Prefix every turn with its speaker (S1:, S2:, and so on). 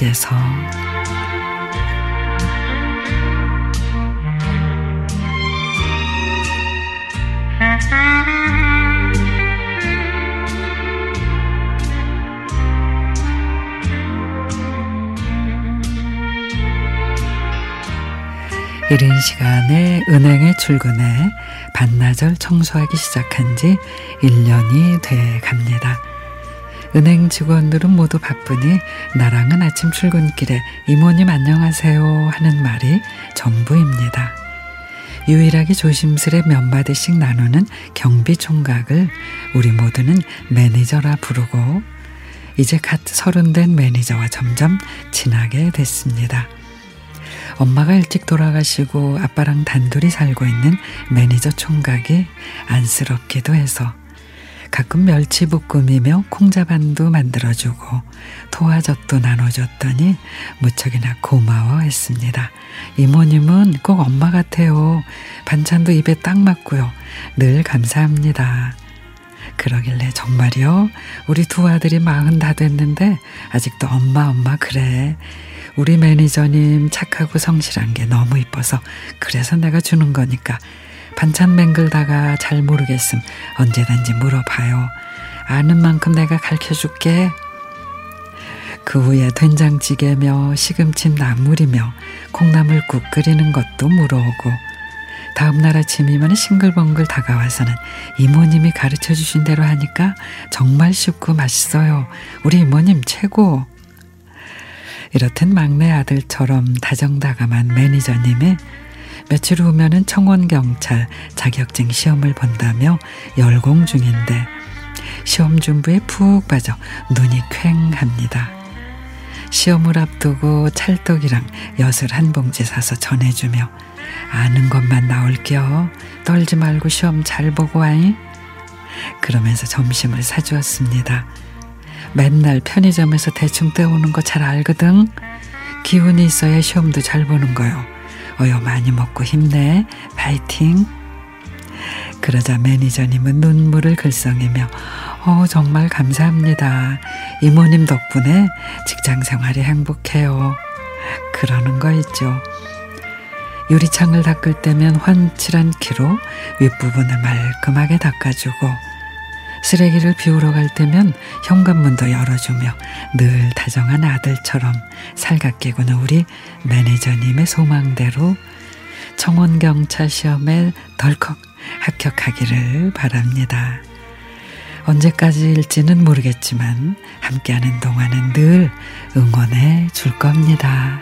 S1: 댁에서 이른 시간에 은행에 출근해 반나절 청소하기 시작한 지 1년이 돼 갑니다. 은행 직원들은 모두 바쁘니 나랑은 아침 출근길에 이모님 안녕하세요 하는 말이 전부입니다. 유일하게 조심스레 몇 마디씩 나누는 경비 총각을 우리 모두는 매니저라 부르고 이제 갓 서른 된 매니저와 점점 친하게 됐습니다. 엄마가 일찍 돌아가시고 아빠랑 단둘이 살고 있는 매니저 총각이 안쓰럽기도 해서 가끔 멸치 볶음이며 콩자반도 만들어주고 토화젓도 나눠줬더니 무척이나 고마워했습니다. 이모님은 꼭 엄마 같아요. 반찬도 입에 딱 맞고요. 늘 감사합니다. 그러길래 정말요? 우리 두 아들이 마흔 다 됐는데 아직도 엄마 엄마 그래. 우리 매니저님 착하고 성실한 게 너무 이뻐서 그래서 내가 주는 거니까 반찬 맹글다가 잘 모르겠음 언제든지 물어봐요. 아는 만큼 내가 가르쳐 줄게. 그 후에 된장찌개며 시금치 나물이며 콩나물국 끓이는 것도 물어오고 다음날 아침이면 싱글벙글 다가와서는 이모님이 가르쳐 주신 대로 하니까 정말 쉽고 맛있어요. 우리 이모님 최고. 이렇듯 막내 아들처럼 다정다감한 매니저님이 며칠 후면은 청원경찰 자격증 시험을 본다며 열공 중인데 시험 준비에 푹 빠져 눈이 퀭합니다. 시험을 앞두고 찰떡이랑 엿을 한 봉지 사서 전해주며 아는 것만 나올겨 떨지 말고 시험 잘 보고 와잉 그러면서 점심을 사주었습니다. 맨날 편의점에서 대충 때우는 거 잘 알거든. 기운이 있어야 시험도 잘 보는 거요. 어여 많이 먹고 힘내. 파이팅. 그러자 매니저님은 눈물을 글썽이며 어 정말 감사합니다. 이모님 덕분에 직장 생활이 행복해요. 그러는 거 있죠. 유리창을 닦을 때면 환칠한 키로 윗부분을 말끔하게 닦아주고 쓰레기를 비우러 갈 때면 현관문도 열어주며 늘 다정한 아들처럼 살갑게 구는 우리 매니저님의 소망대로 청원경찰 시험에 덜컥 합격하기를 바랍니다. 언제까지일지는 모르겠지만 함께하는 동안은 늘 응원해 줄 겁니다.